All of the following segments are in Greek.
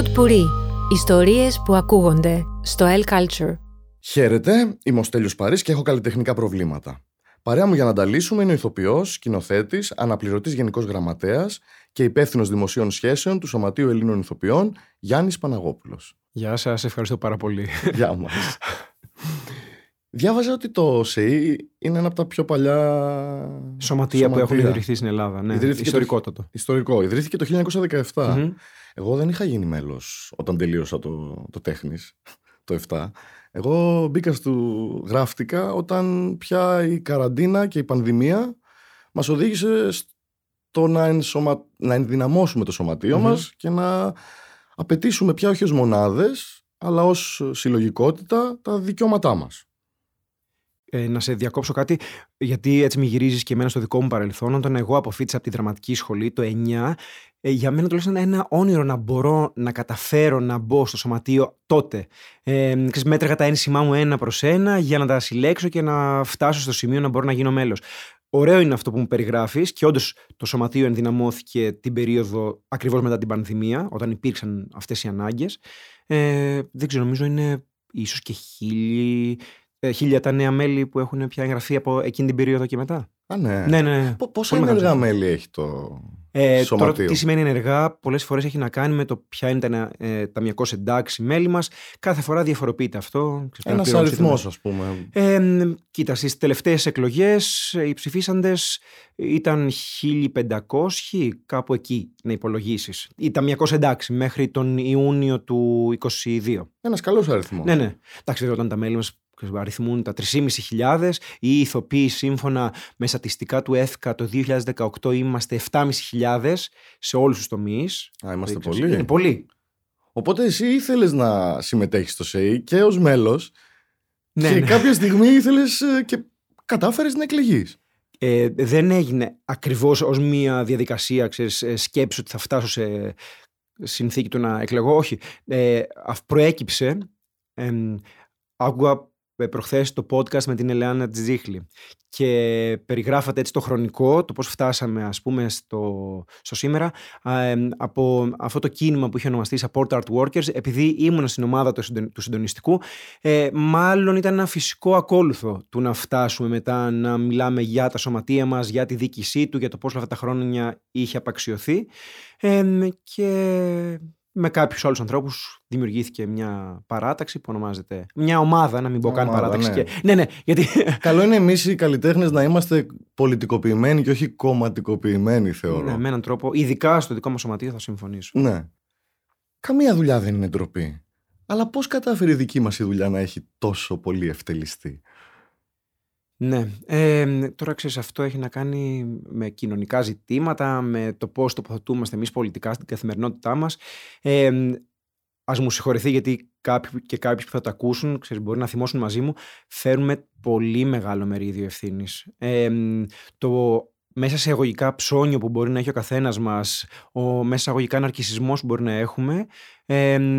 Pod Puri. Ιστορίες που ακούγονται στο El Culture. Χαίρετε, είμαι ο Στέλιος Παρής και έχω καλλιτεχνικά προβλήματα. Παρέα μου για να τα λύσουμε είναι ο ηθοποιός, σκηνοθέτης, αναπληρωτής γενικός γραμματέας και υπεύθυνος δημοσίων σχέσεων του Σωματείου Ελλήνων Ηθοποιών Γιάννης Παναγόπουλος. Γεια σας, ευχαριστώ πάρα πολύ. Γεια μας. Διάβαζα ότι το ΣΕΙ είναι ένα από τα πιο παλιά σωματεία, που έχουν ιδρυθεί στην Ελλάδα. Ναι, Ιδρύθηκε ιστορικότατο. Το... Ιστορικό. Ιδρύθηκε το 1917. Εγώ δεν είχα γίνει μέλος όταν τελείωσα το, το τέχνης, το 7. Εγώ μπήκα στο γράφτηκα όταν πια η καραντίνα και η πανδημία μας οδήγησε στο να, ενσωμα... να ενδυναμώσουμε το σωματείο μας και να απαιτήσουμε πια όχι ως μονάδες αλλά ως συλλογικότητα τα δικαιώματά μας. Ε, να σε διακόψω κάτι, γιατί έτσι με γυρίζεις και εμένα στο δικό μου παρελθόν. Όταν εγώ αποφύτησα από τη δραματική σχολή το 9, ε, για μένα τουλάχιστον ένα όνειρο να μπορώ να καταφέρω να μπω στο σωματείο τότε. Ε, μέτρεγα τα ένσημά μου ένα προς ένα για να τα συλλέξω και να φτάσω στο σημείο να μπορώ να γίνω μέλος. Ωραίο είναι αυτό που μου περιγράφεις και όντως το σωματείο ενδυναμώθηκε την περίοδο ακριβώς μετά την πανδημία, όταν υπήρξαν αυτές οι ανάγκες. Ε, δεν ξέρω, νομίζω είναι ίσως και χίλιοι ε, χίλια τα νέα μέλη που έχουν πια εγγραφεί από εκείνη την περίοδο και μετά. Α, ναι. ναι, ναι. ναι. Πόσα ενεργά μέλη έχει το ε, σωματείο; Τώρα, τι σημαίνει ενεργά, πολλές φορές έχει να κάνει με το ποια είναι τα ε, ταμιακώ εντάξει μέλη μας. Κάθε φορά διαφοροποιείται αυτό. Ένας αριθμός, ας πούμε. Ε, κοίτα, στις τελευταίες εκλογές οι ψηφίσαντες ήταν 1500, κάπου εκεί να υπολογίσεις. Ή ταμιακώ εντάξει μέχρι τον Ιούνιο του 2022. Ένας καλός αριθμός. Ναι, ναι. Εντάξει, όταν τα μέλη μας αριθμούν τα 3.500 ή ηθοποιοί σύμφωνα με στατιστικά του ΕΦΚΑ το 2018 είμαστε 7.500 σε όλους τους τομείς. Α, είμαστε πολλοί. Είναι πολύ. Οπότε εσύ ήθελες να συμμετέχεις στο ΣΕΙ και ως μέλος ναι, και ναι. κάποια στιγμή ήθελες ε, και κατάφερες να εκλεγείς. Ε, δεν έγινε ακριβώς ως μια διαδικασία ξέρεις, ε, σκέψη ότι θα φτάσω σε συνθήκη του να εκλεγώ. Όχι. Ε, προέκυψε ε, άκουγα ε, προχθές το podcast με την Ελεάνα Τζίχλη και περιγράφατε έτσι το χρονικό, το πώς φτάσαμε ας πούμε στο, στο σήμερα από αυτό το κίνημα που είχε ονομαστεί Support Art Workers επειδή ήμουν στην ομάδα του συντονιστικού ε, μάλλον ήταν ένα φυσικό ακόλουθο του να φτάσουμε μετά να μιλάμε για τα σωματεία μας, για τη δίκησή του, για το πώς αυτά τα χρόνια είχε απαξιωθεί. Και με κάποιους άλλους ανθρώπους δημιουργήθηκε μια παράταξη που ονομάζεται. Μια ομάδα, να μην πω καν παράταξη. Ναι. Και... ναι, ναι, γιατί. Καλό είναι εμείς οι καλλιτέχνες να είμαστε πολιτικοποιημένοι και όχι κομματικοποιημένοι, θεωρώ. Ναι, με έναν τρόπο, ειδικά στο δικό μας σωματείο θα συμφωνήσω. Ναι. Καμία δουλειά δεν είναι ντροπή. Αλλά πώς κατάφερε η δική μας η δουλειά να έχει τόσο πολύ ευτελιστεί; Ναι. Ε, τώρα ξέρεις, αυτό έχει να κάνει με κοινωνικά ζητήματα, με το πώς τοποθετούμαστε εμείς πολιτικά στην καθημερινότητά μας. Ε, Α μου συγχωρεθεί γιατί κάποιοι και κάποιοι που θα τα ακούσουν, ξέρεις, μπορεί να θυμώσουν μαζί μου, φέρουμε πολύ μεγάλο μερίδιο ευθύνης. Ε, το μέσα σε εγωγικά ψώνιο που μπορεί να έχει ο καθένας μας, ο μέσα σε εγωγικά ναρκισισμός που μπορεί να έχουμε,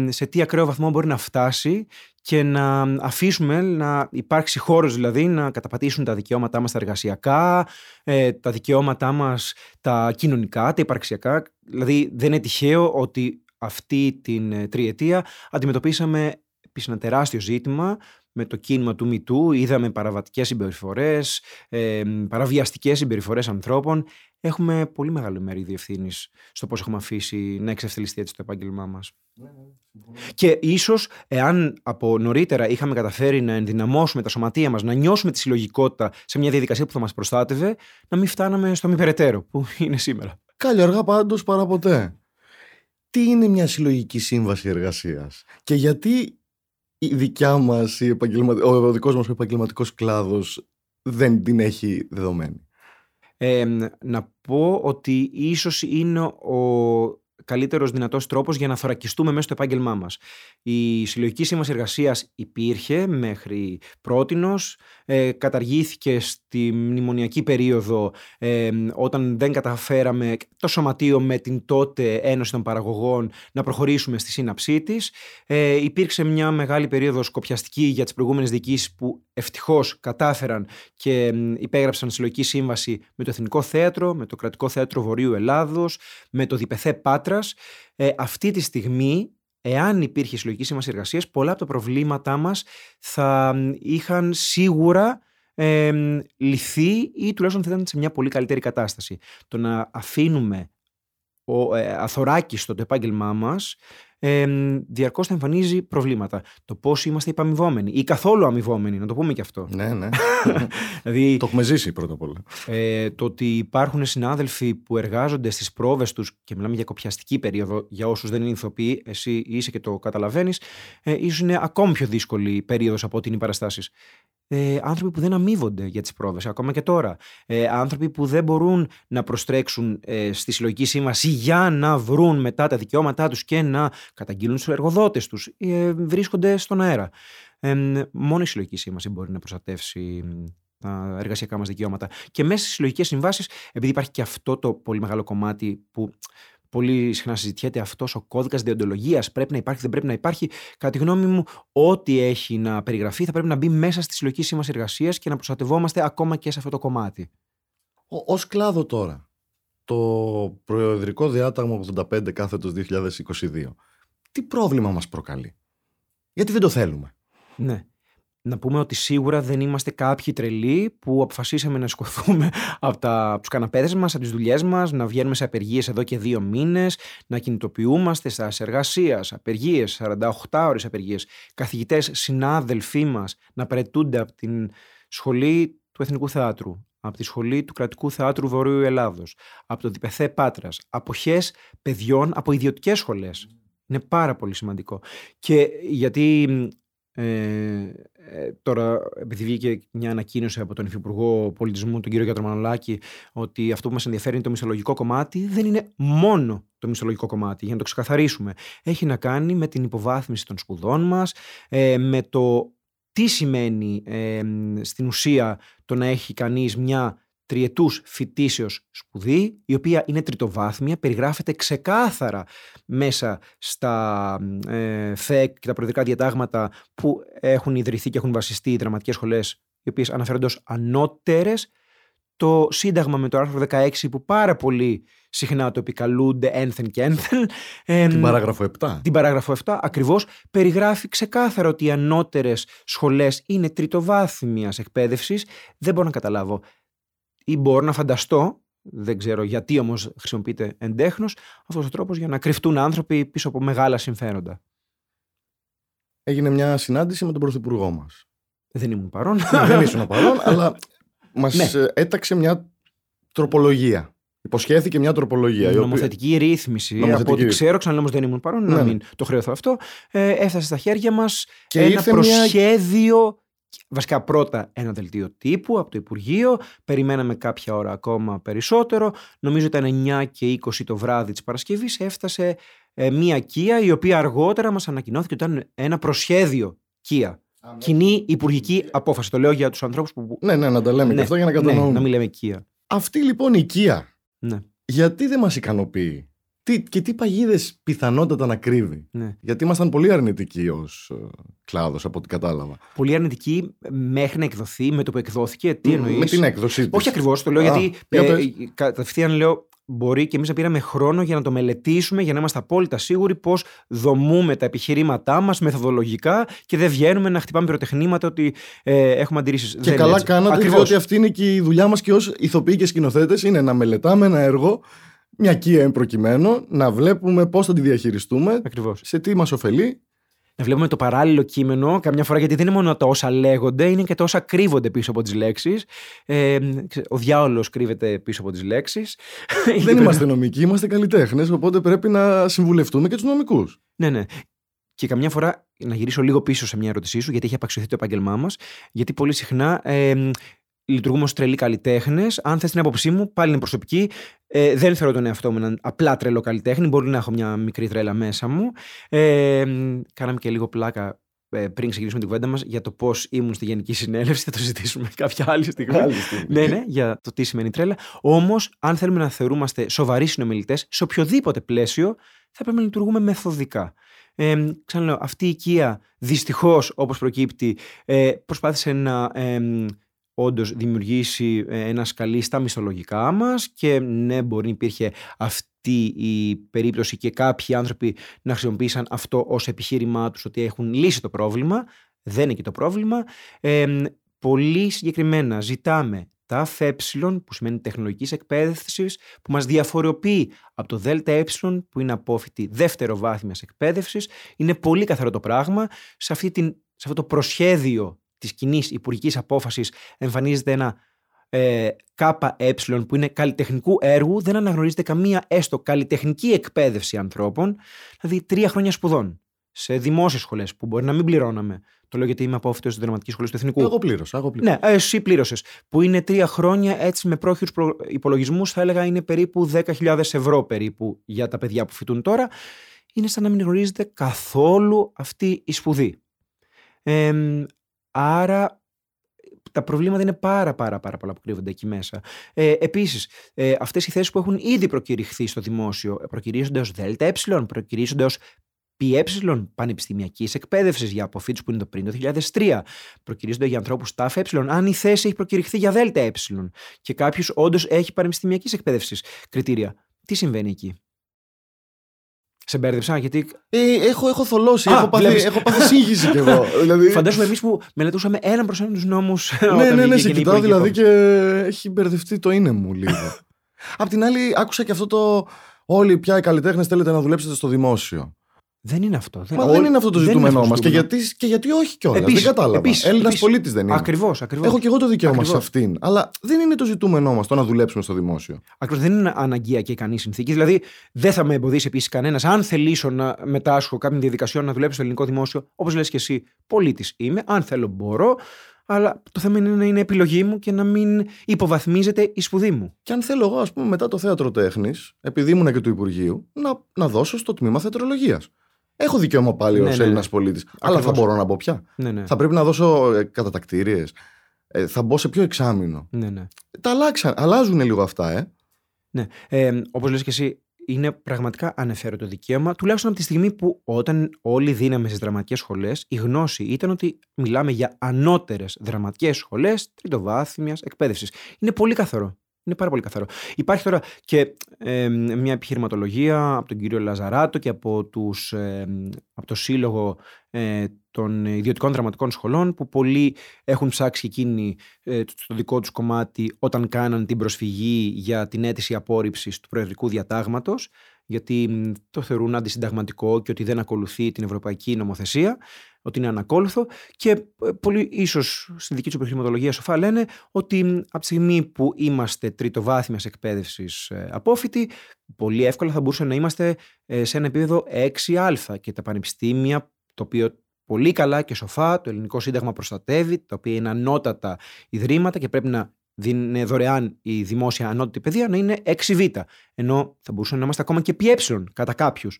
σε τι ακραίο βαθμό μπορεί να φτάσει και να αφήσουμε να υπάρξει χώρος δηλαδή να καταπατήσουν τα δικαιώματά μας τα εργασιακά, ε, τα δικαιώματά μας τα κοινωνικά, τα υπαρξιακά. Δηλαδή δεν είναι τυχαίο ότι αυτή την ε, τριετία αντιμετωπίσαμε επίσης ένα τεράστιο ζήτημα με το κίνημα του MeToo, είδαμε παραβατικές συμπεριφορές, ε, παραβιαστικές συμπεριφορές ανθρώπων. Έχουμε πολύ μεγάλο μερίδιο ευθύνης στο πώς έχουμε αφήσει να εξευθελιστεί έτσι το επάγγελμά μας. Ναι, ναι, και ίσως, εάν από νωρίτερα είχαμε καταφέρει να ενδυναμώσουμε τα σωματεία μας, να νιώσουμε τη συλλογικότητα σε μια διαδικασία που θα μας προστάτευε, να μην φτάναμε στο μη περαιτέρω που είναι σήμερα. Καλή αργά πάντως παρά ποτέ. Τι είναι μια συλλογική σύμβαση εργασίας και γιατί η δικιά μας, η ο δικός μας ο επαγγελματικός κλάδος δεν την έχει δεδομένη; Ε, να πω ότι ίσως είναι ο καλύτερος δυνατός τρόπος για να θωρακιστούμε μέσα στο επάγγελμά μας. Η συλλογική σύμβαση εργασία υπήρχε μέχρι πρότινος. Ε, καταργήθηκε στη μνημονιακή περίοδο ε, όταν δεν καταφέραμε το σωματείο με την τότε Ένωση των Παραγωγών να προχωρήσουμε στη σύναψή της. Ε, υπήρξε μια μεγάλη περίοδος σκοπιαστική για τις προηγούμενες διοικήσεις που ευτυχώς κατάφεραν και υπέγραψαν συλλογική σύμβαση με το Εθνικό Θέατρο, με το Κρατικό Θέατρο Βορείου Ελλάδος, με το Διπεθέ Πάτρας. Ε, αυτή τη στιγμή εάν υπήρχε συλλογική σύμβαση εργασίας, πολλά από τα προβλήματά μας θα είχαν σίγουρα ε, λυθεί ή τουλάχιστον θα ήταν σε μια πολύ καλύτερη κατάσταση. Το να αφήνουμε ο, ε, αθωράκιστο το επάγγελμά μας ε, διαρκώς θα εμφανίζει προβλήματα. Το πώς είμαστε υπαμοιβόμενοι ή καθόλου αμοιβόμενοι, να το πούμε και αυτό. Ναι, ναι. δηλαδή, το έχουμε ζήσει πρώτα απ' όλα. Ε, το ότι υπάρχουν συνάδελφοι που εργάζονται στις πρόβες τους και μιλάμε για κοπιαστική περίοδο για όσους δεν είναι ηθοποιοί, εσύ είσαι και το καταλαβαίνεις, ε, ίσως είναι ακόμη πιο δύσκολη περίοδος από την οι ε, άνθρωποι που δεν αμείβονται για τις πρόβες, ακόμα και τώρα. Ε, άνθρωποι που δεν μπορούν να προστρέξουν ε, στη συλλογική σύμβαση για να βρουν μετά τα δικαιώματά τους και να καταγγείλουν στους εργοδότες τους. Ε, βρίσκονται στον αέρα. Ε, μόνο η συλλογική σύμβαση μπορεί να προστατεύσει τα εργασιακά μας δικαιώματα. Και μέσα στις συλλογικές συμβάσεις, επειδή υπάρχει και αυτό το πολύ μεγάλο κομμάτι που πολύ συχνά συζητιέται αυτός ο κώδικας διοντολογίας. Πρέπει να υπάρχει, δεν πρέπει να υπάρχει. Κατά τη γνώμη μου, ό,τι έχει να περιγραφεί θα πρέπει να μπει μέσα στη συλλογική σύμβαση εργασίας και να προστατευόμαστε ακόμα και σε αυτό το κομμάτι. Ω κλάδο τώρα, το Προεδρικό Διάταγμα 85 κάθετος 2022, τι πρόβλημα μας προκαλεί; Γιατί δεν το θέλουμε; Ναι να πούμε ότι σίγουρα δεν είμαστε κάποιοι τρελοί που αποφασίσαμε να σκοθούμε από τα, τους καναπέδες μας, από τις δουλειές μας, να βγαίνουμε σε απεργίες εδώ και δύο μήνες, να κινητοποιούμαστε στα εργασία, απεργίες, 48 ώρες απεργίες, καθηγητές, συνάδελφοί μας να παρετούνται από την σχολή του Εθνικού Θεάτρου, από τη σχολή του Κρατικού Θεάτρου Βορείου Ελλάδος, από το Διπεθέ Πάτρας, αποχές παιδιών από ιδιωτικές σχολές. Είναι πάρα πολύ σημαντικό. Και γιατί ε, ε, τώρα, επειδή βγήκε μια ανακοίνωση από τον Υφυπουργό Πολιτισμού, τον κύριο Γιατρο Μανολάκη, ότι αυτό που μας ενδιαφέρει είναι το μισολογικό κομμάτι, δεν είναι μόνο το μισολογικό κομμάτι, για να το ξεκαθαρίσουμε. Έχει να κάνει με την υποβάθμιση των σπουδών μας, ε, με το τι σημαίνει ε, στην ουσία το να έχει κανείς μια τριετούς φοιτήσεως σπουδή, η οποία είναι τριτοβάθμια, περιγράφεται ξεκάθαρα μέσα στα ε, ΦΕΚ και τα προεδρικά διατάγματα που έχουν ιδρυθεί και έχουν βασιστεί οι δραματικές σχολές, οι οποίες αναφέρονται ως ανώτερες. Το Σύνταγμα με το άρθρο 16 που πάρα πολύ συχνά το επικαλούνται ένθεν και ένθεν. την παράγραφο 7. Την παράγραφο 7 ακριβώς περιγράφει ξεκάθαρα ότι οι ανώτερες σχολές είναι τριτοβάθμιας εκπαίδευσης. Δεν μπορώ να καταλάβω ή μπορώ να φανταστώ, δεν ξέρω γιατί όμως χρησιμοποιείται εντέχνος, αυτός ο τρόπος για να κρυφτούν άνθρωποι πίσω από μεγάλα συμφέροντα. Έγινε μια συνάντηση με τον Πρωθυπουργό μας. Δεν ήμουν παρόν. Ναι, δεν ήσουν παρόν, αλλά μας ναι. έταξε μια τροπολογία. Υποσχέθηκε μια τροπολογία. Νομοθετική οποία... ρύθμιση. Νομοθετική... Από ό,τι ξέρω, ξαναλέω όμως δεν ήμουν παρόν, ναι. να μην το χρεωθώ αυτό. Ε, έφτασε στα χέρια μας ένα προσχέδιο Βασικά πρώτα ένα δελτίο τύπου από το Υπουργείο, περιμέναμε κάποια ώρα ακόμα περισσότερο, νομίζω ήταν 9 και 20 το βράδυ της Παρασκευής, έφτασε ε, μία Κία η οποία αργότερα μας ανακοινώθηκε ότι ήταν ένα προσχέδιο Κία. Ναι. Κοινή υπουργική απόφαση. Το λέω για τους ανθρώπους που... Ναι, ναι, να τα λέμε ναι, και αυτό για να κατανοούμε. Ναι, να μην λέμε Κία. Αυτή λοιπόν η Κία, ναι. γιατί δεν μας ικανοποιεί; Τι, και τι παγίδες πιθανότατα να κρύβει. Ναι. Γιατί ήμασταν πολύ αρνητικοί ως ε, κλάδος, από ό,τι κατάλαβα. Πολύ αρνητικοί μέχρι να εκδοθεί, με το που εκδόθηκε. Τι εννοείς; Με την έκδοση. Όχι ακριβώς, το λέω γιατί. Ε, κατευθείαν λέω, μπορεί και εμείς να πήραμε χρόνο για να το μελετήσουμε, για να είμαστε απόλυτα σίγουροι πώς δομούμε τα επιχειρήματά μας μεθοδολογικά και δεν βγαίνουμε να χτυπάμε πυροτεχνήματα ότι ε, έχουμε αντιρρήσεις. Και καλά έτσι. κάνατε, Ακριβώς. διότι αυτή είναι και η δουλειά μας και ως ηθοποιοί και σκηνοθέτες, είναι να μελετάμε ένα έργο μια Kia προκειμένου, να βλέπουμε πώς θα τη διαχειριστούμε, Ακριβώς. σε τι μας ωφελεί. Να βλέπουμε το παράλληλο κείμενο καμιά φορά, γιατί δεν είναι μόνο τα όσα λέγονται, είναι και τα όσα κρύβονται πίσω από τις λέξεις. Ε, ο διάολος κρύβεται πίσω από τις λέξεις. δεν είμαστε νομικοί, είμαστε καλλιτέχνες, οπότε πρέπει να συμβουλευτούμε και τους νομικούς. Ναι, ναι. Και καμιά φορά, να γυρίσω λίγο πίσω σε μια ερώτησή σου, γιατί έχει απαξιωθεί το επάγγελμά μας, γιατί πολύ συχνά ε, λειτουργούμε ως τρελοί καλλιτέχνες. Αν θες την άποψή μου, πάλι είναι προσωπική. Ε, δεν θεωρώ τον εαυτό μου έναν απλά τρελό καλλιτέχνη. Μπορεί να έχω μια μικρή τρέλα μέσα μου. Ε, κάναμε και λίγο πλάκα ε, πριν ξεκινήσουμε την κουβέντα μας για το πώς ήμουν στη Γενική Συνέλευση. Θα το συζητήσουμε κάποια άλλη στιγμή. ναι, ναι, για το τι σημαίνει τρέλα. Όμως, αν θέλουμε να θεωρούμαστε σοβαροί συνομιλητές, σε οποιοδήποτε πλαίσιο, θα πρέπει να λειτουργούμε μεθοδικά. Ε, ξαναλέω, αυτή η οικία δυστυχώς, όπως προκύπτει, ε, προσπάθησε να ε, όντως δημιουργήσει ε, ένα σκαλί στα μισθολογικά μας και ναι μπορεί να υπήρχε αυτή η περίπτωση και κάποιοι άνθρωποι να χρησιμοποίησαν αυτό ως επιχείρημά τους ότι έχουν λύσει το πρόβλημα. Δεν είναι και το πρόβλημα. Ε, πολύ συγκεκριμένα ζητάμε τα ΦΕ που σημαίνει τεχνολογικής εκπαίδευσης, που μας διαφοροποιεί από το ΔΕΛΤΑ που είναι απόφοιτη δεύτερο βάθμια εκπαίδευσης. Είναι πολύ καθαρό το πράγμα. Σε, αυτή την, σε αυτό το προσχέδιο της κοινής υπουργικής απόφασης εμφανίζεται ένα ε, ΚΕ που είναι καλλιτεχνικού έργου, δεν αναγνωρίζεται καμία έστω καλλιτεχνική εκπαίδευση ανθρώπων, δηλαδή τρία χρόνια σπουδών σε δημόσιες σχολές που μπορεί να μην πληρώναμε. Το λέω γιατί είμαι απόφυτο της Δραματική Σχολής του Εθνικού. Εγώ πλήρωσα. Εγώ Ναι, εσύ πλήρωσες. Που είναι τρία χρόνια έτσι με πρόχειρους υπολογισμούς, θα έλεγα είναι περίπου 10.000 ευρώ περίπου για τα παιδιά που φοιτούν τώρα. Είναι σαν να μην γνωρίζετε καθόλου αυτή η σπουδή. Ε, άρα τα προβλήματα είναι πάρα πάρα πάρα πολλά που κρύβονται εκεί μέσα. Ε, Επίσης, ε, αυτές οι θέσεις που έχουν ήδη προκηρυχθεί στο δημόσιο προκυρίζονται ω ΔΕΛΤΑ, προκυρίζονται ω ΠΕ πανεπιστημιακής εκπαίδευσης για αποφύτους που είναι το πριν το 2003. Προκυρίζονται για ανθρώπους ΤΑΦ ε, αν η θέση έχει προκηρυχθεί για ΔΕΛΤΑ και κάποιος όντως έχει πανεπιστημιακής εκπαίδευσης κριτήρια. Τι συμβαίνει εκεί; Σε μπέρδεψα, γιατί. Ε, έχω, έχω θολώσει, Α, έχω, πάθει, έχω πάθει σύγχυση κι εγώ. δηλαδή... Φαντάζομαι εμείς που μελετούσαμε έναν προς έναν τους νόμους. ναι, ναι, ναι, σε κοιτάω δηλαδή και έχει μπερδευτεί το είναι μου λίγο. Απ' την άλλη, άκουσα και αυτό το. Όλοι πια οι καλλιτέχνες θέλετε να δουλέψετε στο δημόσιο. Δεν είναι αυτό. Μα δεν, είναι αυτό το ζητούμενό μας. Και γιατί, και γιατί όχι κιόλας. Δεν κατάλαβα. Έλληνας πολίτης δεν είναι. Ακριβώς. Ακριβώς. Έχω και εγώ το δικαίωμα σε αυτήν. Αλλά δεν είναι το ζητούμενό μας το να δουλέψουμε στο δημόσιο. Ακριβώς. Δεν είναι αναγκαία και ικανή συνθήκη. Δηλαδή, δεν θα με εμποδίσει επίσης κανένας, αν θελήσω να μετάσχω κάποια διαδικασία να δουλέψω στο ελληνικό δημόσιο, όπως λες και εσύ, πολίτης είμαι. Αν θέλω, μπορώ. Αλλά το θέμα είναι να είναι επιλογή μου και να μην υποβαθμίζεται η σπουδή μου. Και αν θέλω εγώ, ας πούμε, μετά το θέατρο τέχνης, επειδή ήμουν και του Υπουργείου, να, να δώσω στο τμήμα θεατρολογίας. Έχω δικαίωμα πάλι ναι, ως ναι, Έλληνας ναι. πολίτης. Αλλά θα μπορώ να μπω πια. Ναι, ναι. Θα πρέπει να δώσω ε, κατατακτήριες. Ε, θα μπω σε πιο εξάμεινο. Ναι, ναι. Τα αλλάξαν. Αλλάζουν λίγο αυτά, ε. Ναι. Ε, Όπως λες και εσύ, είναι πραγματικά ανεφέρετο δικαίωμα, τουλάχιστον από τη στιγμή που όταν όλοι δίναμε στις δραματικές σχολές, η γνώση ήταν ότι μιλάμε για ανώτερες δραματικές σχολές τριτοβάθμια εκπαίδευσης. Είναι πολύ καθαρό. Είναι πάρα πολύ καθαρό. Υπάρχει τώρα και ε, μια επιχειρηματολογία από τον κύριο Λαζαράτο και από, τους, ε, από το Σύλλογο ε, των Ιδιωτικών Δραματικών Σχολών που πολλοί έχουν ψάξει εκείνοι ε, στο δικό τους κομμάτι όταν κάναν την προσφυγή για την αίτηση απόρριψης του προεδρικού διατάγματος γιατί το θεωρούν αντισυνταγματικό και ότι δεν ακολουθεί την ευρωπαϊκή νομοθεσία ότι είναι ανακόλουθο και ε, πολύ ίσως στη δική του επιχειρηματολογία σοφά λένε ότι από τη στιγμή που είμαστε τριτοβάθμιας εκπαίδευσης ε, απόφοιτοι πολύ εύκολα θα μπορούσαμε να είμαστε ε, σε ένα επίπεδο 6α και τα πανεπιστήμια το οποίο πολύ καλά και σοφά το ελληνικό σύνταγμα προστατεύει τα οποία είναι ανώτατα ιδρύματα και πρέπει να δίνει δωρεάν η δημόσια ανώτατη παιδεία να είναι 6β ενώ θα μπορούσαμε να είμαστε ακόμα και πι κατά κάποιους.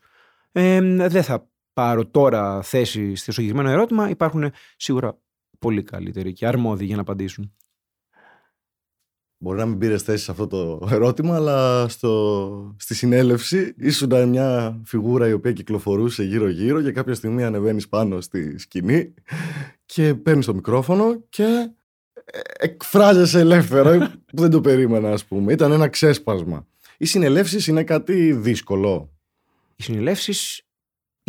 Ε, δεν θα πάρω τώρα θέση στο συγκεκριμένο ερώτημα, υπάρχουν σίγουρα πολύ καλύτεροι και αρμόδιοι για να απαντήσουν. Μπορεί να μην πήρες θέση σε αυτό το ερώτημα, αλλά στο, στη συνέλευση ήσουν μια φιγούρα η οποία κυκλοφορούσε γύρω-γύρω και κάποια στιγμή ανεβαίνεις πάνω στη σκηνή και παίρνεις το μικρόφωνο και ε, εκφράζεσαι ελεύθερα που δεν το περίμενα ας πούμε. Ήταν ένα ξέσπασμα. Οι συνελεύσεις είναι κάτι δύσκολο. Οι συνελεύσεις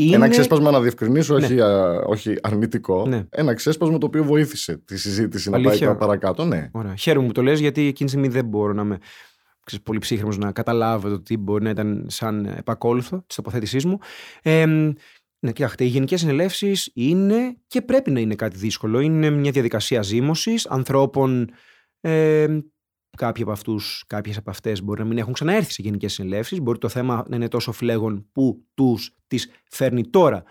είναι... Ένα ξέσπασμα να διευκρινίσω, όχι, ναι. όχι αρνητικό. Ναι. Ένα ξέσπασμα το οποίο βοήθησε τη συζήτηση Αλήθεια. να πάει παρακάτω. Ναι. Ωραία. Χαίρομαι που το λες γιατί εκείνη τη στιγμή δεν μπορώ να είμαι ξέρεις, πολύ ψύχρεμος να καταλάβω το τι μπορεί να ήταν σαν επακόλουθο της τοποθέτησής μου. Ε, ναι, κοιτάξτε, οι γενικές συνελεύσεις είναι και πρέπει να είναι κάτι δύσκολο. Είναι μια διαδικασία ζήμωση ανθρώπων ε, Κάποιοι από αυτούς, κάποιες από αυτές μπορεί να μην έχουν ξαναέρθει σε γενικές συνελεύσεις, μπορεί το θέμα να είναι τόσο φλέγον που τους τις φέρνει τώρα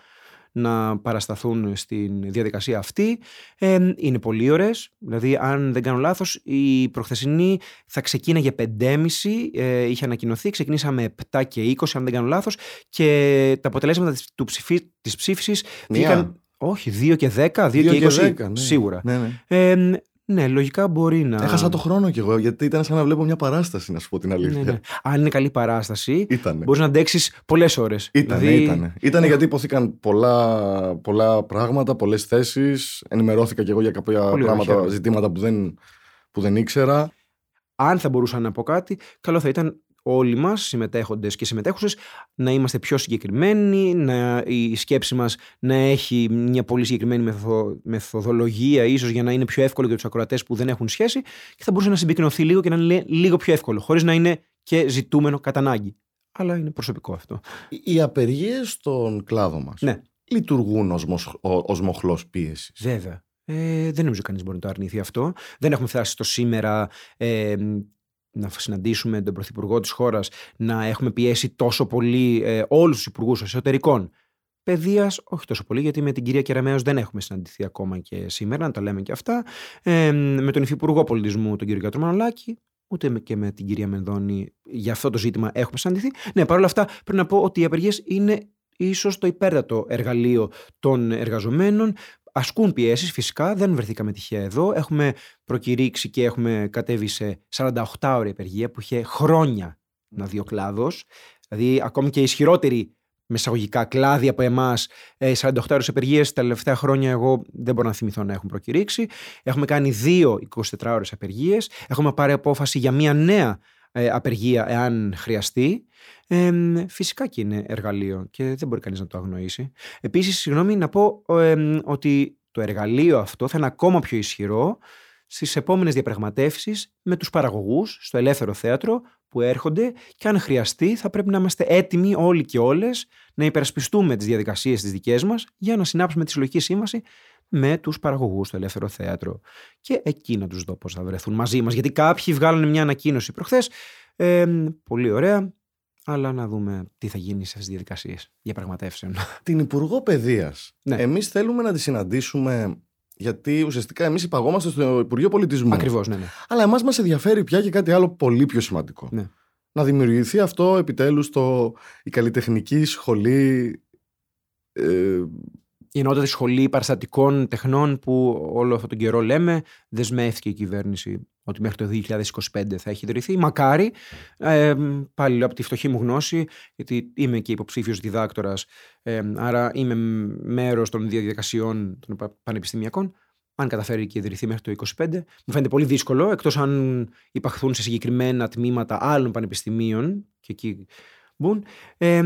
να παρασταθούν στην διαδικασία αυτή. Ε, είναι πολύ ωραίες, δηλαδή αν δεν κάνω λάθος η προχθεσινή θα ξεκίναγε 5,5, ε, είχε ανακοινωθεί, ξεκινήσαμε 7 και 20 αν δεν κάνω λάθος και τα αποτελέσματα της, του ψηφί, της ψήφισης βγήκαν όχι, 2 και 10, 2, 2 και 20, 10, ναι. σίγουρα. Ναι, ναι. Ε, ναι, λογικά μπορεί να. Έχασα το χρόνο κι εγώ, γιατί ήταν σαν να βλέπω μια παράσταση, να σου πω την αλήθεια. Ναι, ναι. Αν είναι καλή παράσταση, μπορείς να αντέξεις πολλές ώρες. Ήταν, δηλαδή... ήτανε. Ήτανε γιατί υποθήκαν πολλά, πολλά πράγματα, πολλές θέσεις. Ενημερώθηκα κι εγώ για κάποια Πολύ πράγματα, ωραία. ζητήματα που δεν, που δεν ήξερα. Αν θα μπορούσα να πω κάτι, καλό θα ήταν όλοι μας, συμμετέχοντες και συμμετέχουσες, να είμαστε πιο συγκεκριμένοι, να, η σκέψη μας να έχει μια πολύ συγκεκριμένη μεθοδολογία, ίσως για να είναι πιο εύκολο για τους ακροατές που δεν έχουν σχέση και θα μπορούσε να συμπυκνωθεί λίγο και να είναι λίγο πιο εύκολο, χωρίς να είναι και ζητούμενο κατά ανάγκη. Αλλά είναι προσωπικό αυτό. Οι απεργίες στον κλάδο μας Ναι. λειτουργούν ως, μοσ- ο- ως μοχλός πίεσης; Βέβαια. Ε, δεν νομίζω κανείς μπορεί να το αρνηθεί αυτό. Δεν έχουμε φτάσει στο σήμερα ε, να συναντήσουμε τον Πρωθυπουργό της χώρας, να έχουμε πιέσει τόσο πολύ ε, όλους τους υπουργούς εσωτερικών. Παιδείας, όχι τόσο πολύ, γιατί με την κυρία Κεραμέως δεν έχουμε συναντηθεί ακόμα και σήμερα, να τα λέμε και αυτά. Ε, με τον Υφυπουργό Πολιτισμού, τον κύριο Γιατρό Μανολάκη, ούτε με- και με την κυρία Μενδώνη για αυτό το ζήτημα έχουμε συναντηθεί. Ναι, παρόλα αυτά πρέπει να πω ότι οι απεργίες είναι ίσως το υπέρτατο εργαλείο των εργαζομένων. Ασκούν πιέσεις, φυσικά, δεν βρεθήκαμε τυχαία εδώ. Έχουμε προκηρύξει και έχουμε κατέβει σε 48 ώρη απεργία που είχε χρόνια να δει ο κλάδος. Δηλαδή, ακόμη και ισχυρότεροι μεσαγωγικά κλάδοι από εμάς, 48 ώρες απεργίε τα τελευταία χρόνια, εγώ δεν μπορώ να θυμηθώ να έχουν προκηρύξει. Έχουμε κάνει δύο 24 ώρες απεργίε. Έχουμε πάρει απόφαση για μια νέα ε, απεργία, εάν χρειαστεί. Ε, φυσικά και είναι εργαλείο και δεν μπορεί κανείς να το αγνοήσει. Επίσης, συγγνώμη, να πω ε, ότι το εργαλείο αυτό θα είναι ακόμα πιο ισχυρό στις επόμενες διαπραγματεύσεις με τους παραγωγούς στο ελεύθερο θέατρο που έρχονται και αν χρειαστεί θα πρέπει να είμαστε έτοιμοι όλοι και όλες να υπερασπιστούμε τις διαδικασίες τις δικές μας για να συνάψουμε τη συλλογική σύμβαση με τους παραγωγούς στο ελεύθερο θέατρο. Και εκεί να τους δω πώς θα βρεθούν μαζί μας. Γιατί κάποιοι βγάλανε μια ανακοίνωση προχθές. Ε, πολύ ωραία. Αλλά να δούμε τι θα γίνει σε αυτές τις διαδικασίες διαπραγματεύσεων. Την Υπουργό Παιδείας. Ναι. Εμείς θέλουμε να τη συναντήσουμε γιατί ουσιαστικά εμείς υπαγόμαστε στο Υπουργείο Πολιτισμού. Ακριβώς, ναι, ναι. Αλλά εμάς μας ενδιαφέρει πια και κάτι άλλο πολύ πιο σημαντικό. Ναι. Να δημιουργηθεί αυτό επιτέλους το, η καλλιτεχνική σχολή ε, Η ενότητα της σχολή παραστατικών τεχνών που όλο αυτόν τον καιρό λέμε δεσμεύτηκε η κυβέρνηση ότι μέχρι το 2025 θα έχει ιδρυθεί. Μακάρι, ε, πάλι από τη φτωχή μου γνώση, γιατί είμαι και υποψήφιος διδάκτορας, ε, άρα είμαι μέρος των διαδικασιών των πα- πανεπιστημιακών. Αν καταφέρει και ιδρυθεί μέχρι το 2025, μου φαίνεται πολύ δύσκολο, εκτός αν υπαχθούν σε συγκεκριμένα τμήματα άλλων πανεπιστημίων και εκεί μπουν. Ε,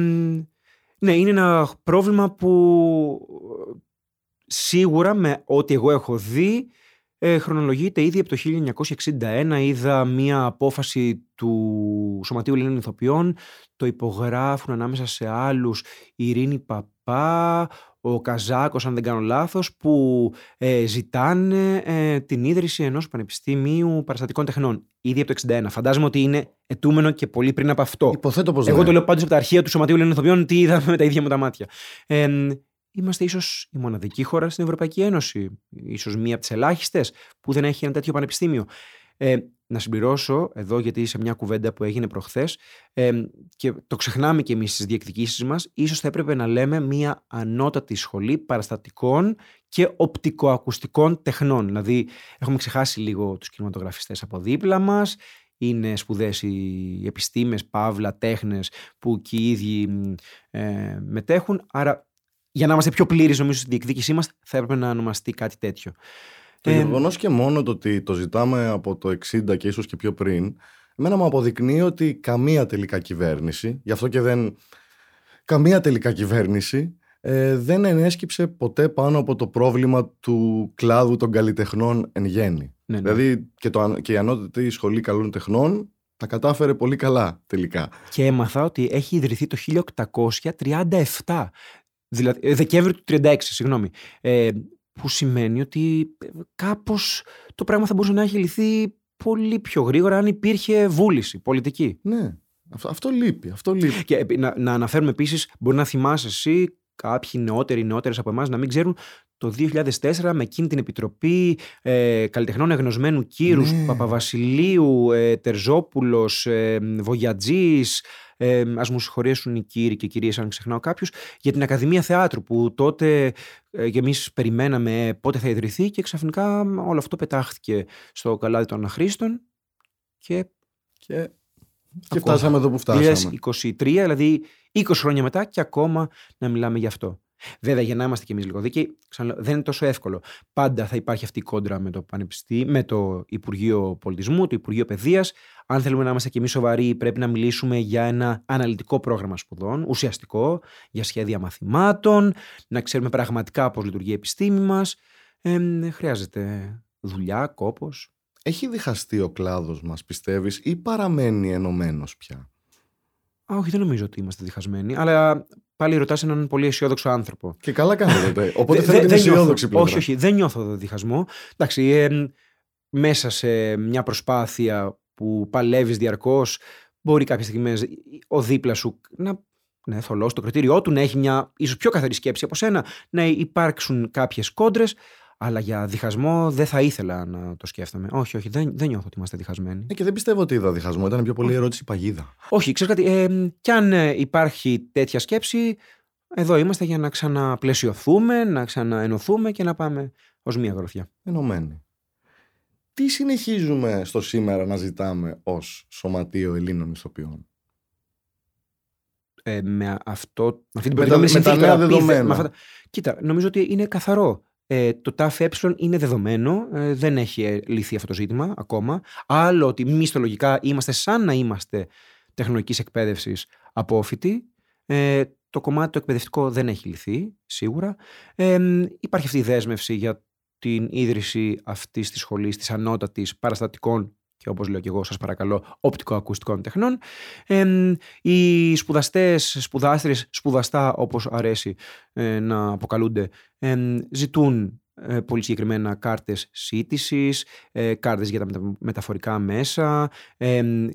ναι, είναι ένα πρόβλημα που ε, σίγουρα με ό,τι εγώ έχω δει ε, χρονολογείται ήδη από το 1961. Είδα μία απόφαση του Σωματείου Ελλήνων Ηθοποιών. Το υπογράφουν ανάμεσα σε άλλους η Ειρήνη Παπά, ο Καζάκος αν δεν κάνω λάθος, που ε, ζητάνε ε, την ίδρυση ενός πανεπιστήμιου παραστατικών τεχνών. Ήδη από το 1961. Φαντάζομαι ότι είναι ετούμενο και πολύ πριν από αυτό. υποθέτω πως Εγώ ναι. το λέω πάντως από τα αρχεία του Σωματείου Ελλήνων Ηθοποιών, τι είδαμε με τα ίδια μου τα μάτια. Ε, είμαστε ίσως η μοναδική χώρα στην Ευρωπαϊκή Ένωση, ίσως μία από τις ελάχιστες, που δεν έχει ένα τέτοιο πανεπιστήμιο. Ε, να συμπληρώσω εδώ, γιατί σε μια κουβέντα που έγινε προχθές ε, και το ξεχνάμε και εμείς στις διεκδικήσεις μας, ίσως θα έπρεπε να λέμε μια ανώτατη σχολή παραστατικών και οπτικοακουστικών τεχνών. Δηλαδή, έχουμε ξεχάσει λίγο τους κινηματογραφιστές από δίπλα μας. Είναι σπουδές οι επιστήμες, παύλα, τέχνες που και οι ίδιοι ε, μετέχουν. Άρα για να είμαστε πιο πλήρεις νομίζω στη διεκδίκησή μας θα έπρεπε να ονομαστεί κάτι τέτοιο. Το Ε, γεγονός και μόνο το ότι το ζητάμε από το 60 και ίσως και πιο πριν, εμένα μου αποδεικνύει ότι καμία τελικά κυβέρνηση, γι' αυτό και δεν. Καμία τελικά κυβέρνηση ε, δεν ενέσκυψε ποτέ πάνω από το πρόβλημα του κλάδου των καλλιτεχνών εν γέννη. ναι, ναι. Δηλαδή και, το, αν- και η ανώτατη σχολή καλών τεχνών τα κατάφερε πολύ καλά τελικά. Και έμαθα ότι έχει ιδρυθεί το 1837, δηλαδή ε, Δεκέμβρη του 36, συγγνώμη. Ε, που σημαίνει ότι ε, κάπως το πράγμα θα μπορούσε να έχει λυθεί πολύ πιο γρήγορα αν υπήρχε βούληση πολιτική. Ναι, αυτό, αυτό λείπει. Αυτό λείπει. Και επί- να, να αναφέρουμε επίσης, μπορεί να θυμάσαι εσύ, κάποιοι νεότεροι, νεότερες από εμάς να μην ξέρουν, το 2004 με εκείνη την επιτροπή ε, καλλιτεχνών εγνωσμένου κύρους, Ναι. Παπαβασιλείου, ε, Τερζόπουλος, ε, Βογιατζής. Ε, Α μου συγχωρέσουν οι κύριοι και κυρίες, αν ξεχνάω κάποιους, για την Ακαδημία Θεάτρου που τότε ε, και εμείς περιμέναμε πότε θα ιδρυθεί και ξαφνικά όλο αυτό πετάχθηκε στο καλάδι των αχρήστων και Και, και Ακόμα. φτάσαμε εδώ που φτάσαμε. 2023, δηλαδή 20 χρόνια μετά και ακόμα να μιλάμε γι' αυτό. Βέβαια, για να είμαστε κι εμείς λίγο δίκαιοι, δεν είναι τόσο εύκολο. Πάντα θα υπάρχει αυτή η κόντρα με το Πανεπιστήμιο, με το Υπουργείο Πολιτισμού, το Υπουργείο Παιδείας. Αν θέλουμε να είμαστε κι εμείς σοβαροί, πρέπει να μιλήσουμε για ένα αναλυτικό πρόγραμμα σπουδών, ουσιαστικό, για σχέδια μαθημάτων, να ξέρουμε πραγματικά πώς λειτουργεί η επιστήμη μας. Ε, χρειάζεται δουλειά, κόπος. Έχει διχαστεί ο κλάδος μας, πιστεύεις, ή παραμένει ενωμένος πια; Α, όχι, δεν νομίζω ότι είμαστε διχασμένοι. Αλλά πάλι ρωτάς έναν πολύ αισιόδοξο άνθρωπο. Και καλά κάνετε. Οπότε θέλω την αισιόδοξη πλευρά. Όχι, όχι, δεν νιώθω διχασμό. Εντάξει, ε, μέσα σε μια προσπάθεια που παλεύεις διαρκώς, μπορεί κάποιε στιγμέ ο δίπλα σου να ναι, θολώσει το κριτήριό του, να έχει μια ίσως πιο καθαρή σκέψη από σένα, να υπάρξουν κάποιες κόντρες. Αλλά για διχασμό δεν θα ήθελα να το σκέφτομαι. Όχι, όχι, δεν, δεν νιώθω ότι είμαστε διχασμένοι. Ε, και δεν πιστεύω ότι είδα διχασμό. Ήταν πιο πολύ ερώτηση παγίδα. Όχι, ξέρεις κάτι. Ε, κι αν ε, υπάρχει τέτοια σκέψη, εδώ είμαστε για να ξαναπλαισιωθούμε, να ξαναενωθούμε και να πάμε ως μία γροθιά. Ενωμένοι. Τι συνεχίζουμε στο σήμερα να ζητάμε ως Σωματείο Ελλήνων Ηθοποιών; Ε, με, αυτό, με αυτή την με, τα, με τα νέα δεδομένα. αυτά... Κοίτα, νομίζω ότι είναι καθαρό. Ε, το ΤΑΦ είναι δεδομένο, ε, δεν έχει ε, λυθεί αυτό το ζήτημα ακόμα. Άλλο ότι μισθολογικά είμαστε σαν να είμαστε τεχνολογικής εκπαίδευσης απόφοιτοι. Ε, το κομμάτι το εκπαιδευτικό δεν έχει λυθεί, σίγουρα. Ε, υπάρχει αυτή η δέσμευση για την ίδρυση αυτής της σχολής, της ανώτατης παραστατικών και όπως λέω και εγώ σας παρακαλώ οπτικοακουστικών τεχνών. Ε, οι σπουδαστές, σπουδάστρες, σπουδαστά όπως αρέσει ε, να αποκαλούνται ζητούν ε, πολύ συγκεκριμένα κάρτες σύντησης, ε, κάρτες για τα μεταφορικά μέσα,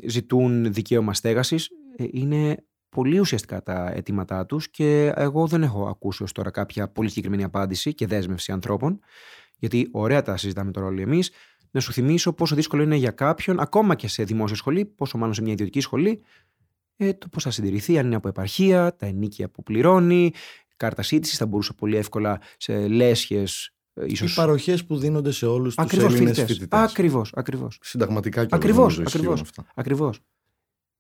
ζητούν δικαίωμα στέγασης. είναι πολύ ουσιαστικά τα αιτήματά τους και εγώ δεν έχω ακούσει ως τώρα κάποια πολύ συγκεκριμένη απάντηση και δέσμευση ανθρώπων γιατί ωραία τα συζητάμε τώρα όλοι εμείς να σου θυμίσω πόσο δύσκολο είναι για κάποιον, ακόμα και σε δημόσια σχολή, πόσο μάλλον σε μια ιδιωτική σχολή, ε, το πώς θα συντηρηθεί, αν είναι από επαρχία, τα ενίκια που πληρώνει, κάρτα σύντησης, θα μπορούσε πολύ εύκολα σε λέσχες. Ε, ίσως... Οι παροχές που δίνονται σε όλους τους Έλληνες φοιτητές. Ακριβώς, ακριβώς. Συνταγματικά και Ακριβώς. Ακριβώς.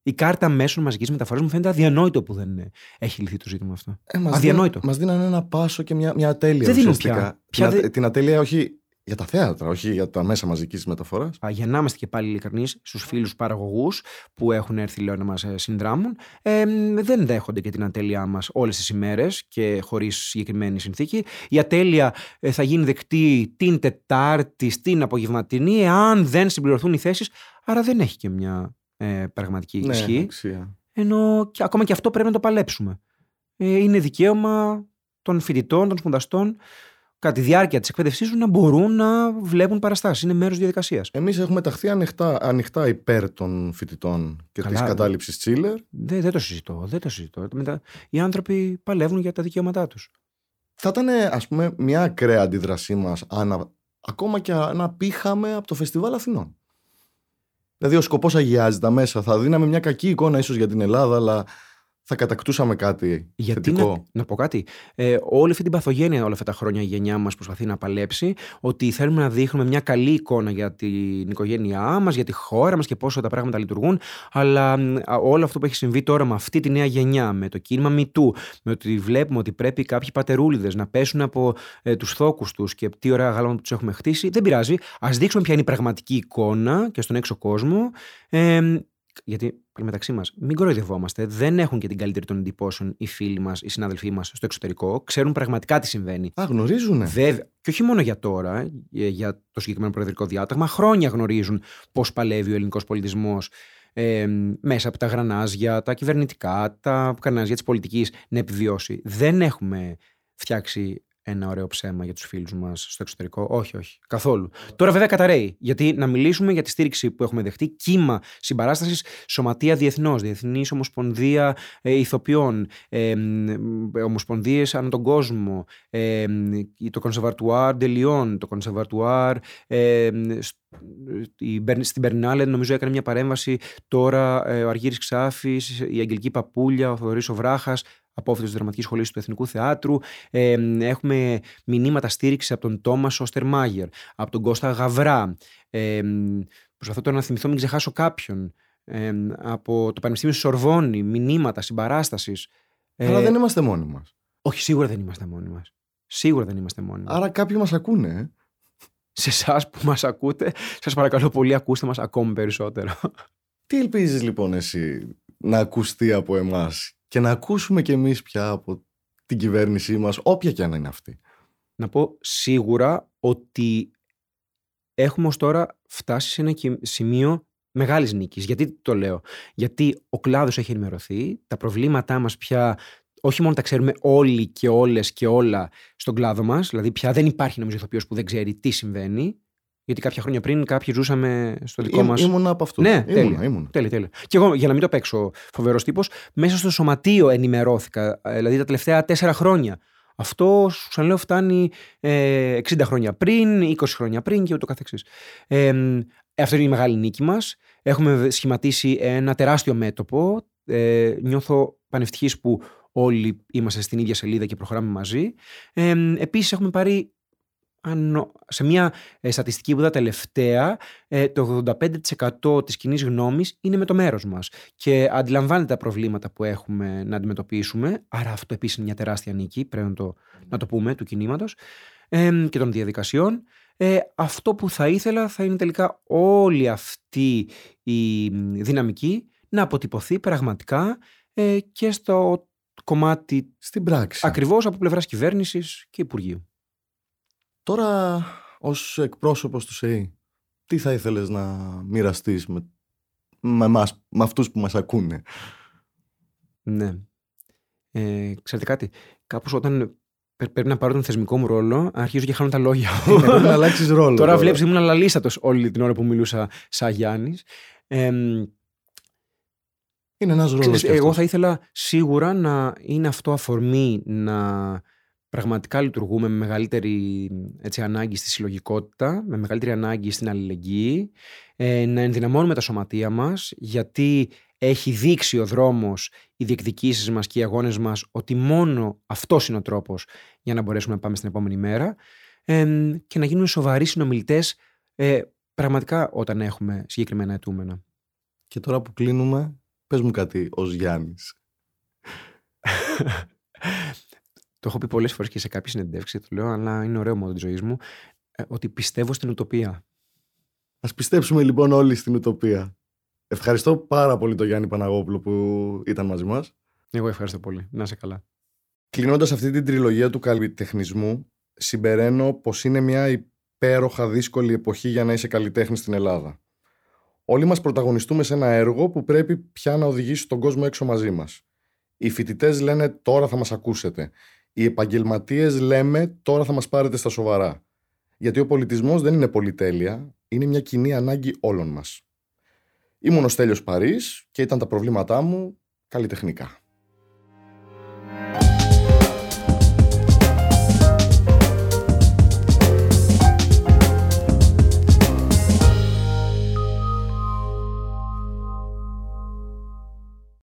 Η κάρτα μέσων μαζικής μεταφοράς μου φαίνεται αδιανόητο που δεν έχει λυθεί το ζήτημα αυτό. Ε, μας αδιανόητο. Μας δίνανε ένα πάσο και μια, μια ατέλεια. Δεν δίνουν πια. Την, την ατέλεια, όχι για τα θέατρα, όχι για τα μέσα μαζικής μεταφοράς. Για να είμαστε και πάλι ειλικρινεί στους φίλους παραγωγούς που έχουν έρθει λέω, να μας ε, συνδράμουν, ε, δεν δέχονται και την ατέλειά μας όλες τις ημέρες και χωρίς συγκεκριμένη συνθήκη. Η ατέλεια ε, θα γίνει δεκτή την Τετάρτη στην απογευματινή, εάν δεν συμπληρωθούν οι θέσεις. Άρα δεν έχει και μια ε, πραγματική ναι, ισχύ. Αξία. Ενώ και, ακόμα και αυτό πρέπει να το παλέψουμε. Ε, είναι δικαίωμα των φοιτητών, των σπουδαστών κατά τη διάρκεια της εκπαίδευσής του να μπορούν να βλέπουν παραστάσεις. Είναι μέρος διαδικασίας. Εμείς έχουμε ταχθεί ανοιχτά, ανοιχτά υπέρ των φοιτητών και της κατάληψης Τσίλερ. Δεν, δεν το συζητώ. Δεν το συζητώ. Μετά, οι άνθρωποι παλεύουν για τα δικαιώματά τους. Θα ήταν, ας πούμε, μια ακραία αντίδρασή μας αν ακόμα και να πήχαμε από το Φεστιβάλ Αθηνών. Δηλαδή, ο σκοπός αγιάζει τα μέσα. Θα δίναμε μια κακή εικόνα ίσως για την Ελλάδα, αλλά θα κατακτούσαμε κάτι Γιατί θετικό. Να, να πω κάτι. Ε, όλη αυτή την παθογένεια όλα αυτά τα χρόνια η γενιά μας προσπαθεί να παλέψει ότι θέλουμε να δείχνουμε μια καλή εικόνα για την οικογένειά μας, για τη χώρα μας και πόσο τα πράγματα λειτουργούν. Αλλά όλο αυτό που έχει συμβεί τώρα με αυτή τη νέα γενιά, με το κίνημα MeToo, με ότι βλέπουμε ότι πρέπει κάποιοι πατερούλιδες να πέσουν από ε, τους θόκους τους και τι ωραία γάλματα τους έχουμε χτίσει, δεν πειράζει. Α δείξουμε ποια είναι η πραγματική εικόνα και στον έξω κόσμο. Ε, γιατί μεταξύ μας, μην κοροϊδευόμαστε, δεν έχουν και την καλύτερη των εντυπώσεων οι φίλοι μας, οι συνάδελφοί μας στο εξωτερικό. Ξέρουν πραγματικά τι συμβαίνει. Α, γνωρίζουν. Βέβαια. Και όχι μόνο για τώρα, ε, για το συγκεκριμένο προεδρικό διάταγμα. Χρόνια γνωρίζουν πώς παλεύει ο ελληνικός πολιτισμός ε, μέσα από τα γρανάζια, τα κυβερνητικά, τα γρανάζια της πολιτικής να επιβιώσει. Δεν έχουμε φτιάξει ένα ωραίο ψέμα για τους φίλους μας στο εξωτερικό. Όχι, όχι. Καθόλου. Τώρα, βέβαια, καταραίει. Γιατί να μιλήσουμε για τη στήριξη που έχουμε δεχτεί. Κύμα συμπαράστασης, σωματεία διεθνώς, Διεθνής Ομοσπονδία ε, Ηθοποιών, ε, Ομοσπονδίες ανά τον κόσμο, ε, το Conservatoire de Lyon, το Conservatoire. Ε, στην Περνάλε νομίζω έκανε μια παρέμβαση τώρα ε, ο Αργύρης Ξάφης, η Αγγελική Παπούλια, ο Θοδωρής ο Βράχας απόφυτο της Δραματικής Σχολής του Εθνικού Θεάτρου. Ε, έχουμε μηνύματα στήριξης από τον Τόμας Όστερμάγερ, από τον Κώστα Γαβρά. Ε, προσπαθώ τώρα να θυμηθώ, μην ξεχάσω κάποιον. Ε, από το Πανεπιστήμιο Σορβόνη, μηνύματα συμπαράστασης. Αλλά δεν είμαστε μόνοι μας. Όχι, σίγουρα δεν είμαστε μόνοι μας. Σίγουρα δεν είμαστε μόνοι μας. Άρα κάποιοι μας ακούνε. Ε; Σε εσάς που μας ακούτε, σας παρακαλώ πολύ, ακούστε μας ακόμη περισσότερο. Τι ελπίζεις λοιπόν εσύ να ακουστεί από εμάς και να ακούσουμε κι εμείς πια από την κυβέρνησή μας, όποια και αν είναι αυτή. Να πω σίγουρα ότι έχουμε ως τώρα φτάσει σε ένα σημείο μεγάλης νίκης. Γιατί το λέω, Γιατί ο κλάδος έχει ενημερωθεί, τα προβλήματά μας πια όχι μόνο τα ξέρουμε όλοι και όλες και όλα στον κλάδο μας, δηλαδή πια δεν υπάρχει νομίζω ηθοποιός που δεν ξέρει τι συμβαίνει. Γιατί κάποια χρόνια πριν κάποιοι ζούσαμε στο δικό μα. Ήμουν από αυτό. Ναι, τέλεια, ήμουν. τέλεια, τέλεια. Και εγώ, για να μην το παίξω φοβερός τύπος, μέσα στο σωματείο ενημερώθηκα. Ε, δηλαδή τα τελευταία τέσσερα χρόνια. Αυτό, σου ξαναλέω, φτάνει ε, 60 χρόνια πριν, 20 χρόνια πριν και ούτω καθεξής. Ε, αυτό είναι η μεγάλη νίκη μας. Έχουμε σχηματίσει ένα τεράστιο μέτωπο. Ε, νιώθω πανευτυχής που όλοι είμαστε στην ίδια σελίδα και προχωράμε μαζί. Ε, επίσης έχουμε πάρει σε μια ε, στατιστική που είδα τελευταία, ε, το 85% της κοινή γνώμης είναι με το μέρος μας και αντιλαμβάνεται τα προβλήματα που έχουμε να αντιμετωπίσουμε, άρα αυτό επίσης είναι μια τεράστια νίκη, πρέπει να το, να το πούμε, του κινήματος ε, και των διαδικασιών. Ε, αυτό που θα ήθελα θα είναι τελικά όλη αυτή η δυναμική να αποτυπωθεί πραγματικά ε, και στο κομμάτι στην πράξη. Ακριβώς από πλευράς κυβέρνησης και Υπουργείου. Τώρα, ως εκπρόσωπος του ΣΕΗ, τι θα ήθελες να μοιραστείς με, με, εμάς, με αυτούς που μας ακούνε; Ναι. Ε, ξέρετε κάτι, κάπως όταν πρέπει να πάρω τον θεσμικό μου ρόλο, αρχίζω και χάνω τα λόγια μου. Ναι, πρέπει να αλλάξεις ρόλο. Τώρα βλέπεις ήμουν αλαλίστατος όλη την ώρα που μιλούσα σαν Γιάννης. Ε, είναι ένας ρόλος. εγώ θα ήθελα σίγουρα να είναι αυτό αφορμή να πραγματικά λειτουργούμε με μεγαλύτερη έτσι, ανάγκη στη συλλογικότητα, με μεγαλύτερη ανάγκη στην αλληλεγγύη, ε, να ενδυναμώνουμε τα σωματεία μας, γιατί έχει δείξει ο δρόμος, οι διεκδικήσεις μας και οι αγώνες μας, ότι μόνο αυτός είναι ο τρόπος για να μπορέσουμε να πάμε στην επόμενη μέρα ε, και να γίνουμε σοβαροί συνομιλητές ε, πραγματικά όταν έχουμε συγκεκριμένα αιτούμενα. Και τώρα που κλείνουμε, πες μου κάτι ως Γιάννης. το έχω πει πολλές φορές και σε κάποιες συνεντεύξεις, το λέω, αλλά είναι ωραίο μόνο της ζωής μου, ε, ότι πιστεύω στην ουτοπία. Α πιστέψουμε λοιπόν όλοι στην ουτοπία. Ευχαριστώ πάρα πολύ τον Γιάννη Παναγόπουλο που ήταν μαζί μας. Εγώ ευχαριστώ πολύ. Να είσαι καλά. Κλείνοντας αυτή την τριλογία του καλλιτεχνισμού, συμπεραίνω πως είναι μια υπέροχα δύσκολη εποχή για να είσαι καλλιτέχνη στην Ελλάδα. Όλοι μας πρωταγωνιστούμε σε ένα έργο που πρέπει πια να οδηγήσει τον κόσμο έξω μαζί μας. Οι φοιτητές λένε τώρα θα μας ακούσετε. Οι επαγγελματίες λέμε τώρα θα μας πάρετε στα σοβαρά. Γιατί ο πολιτισμός δεν είναι πολυτέλεια, είναι μια κοινή ανάγκη όλων μας. Ήμουν ο Στέλιος Παρής και ήταν τα προβλήματά μου καλλιτεχνικά.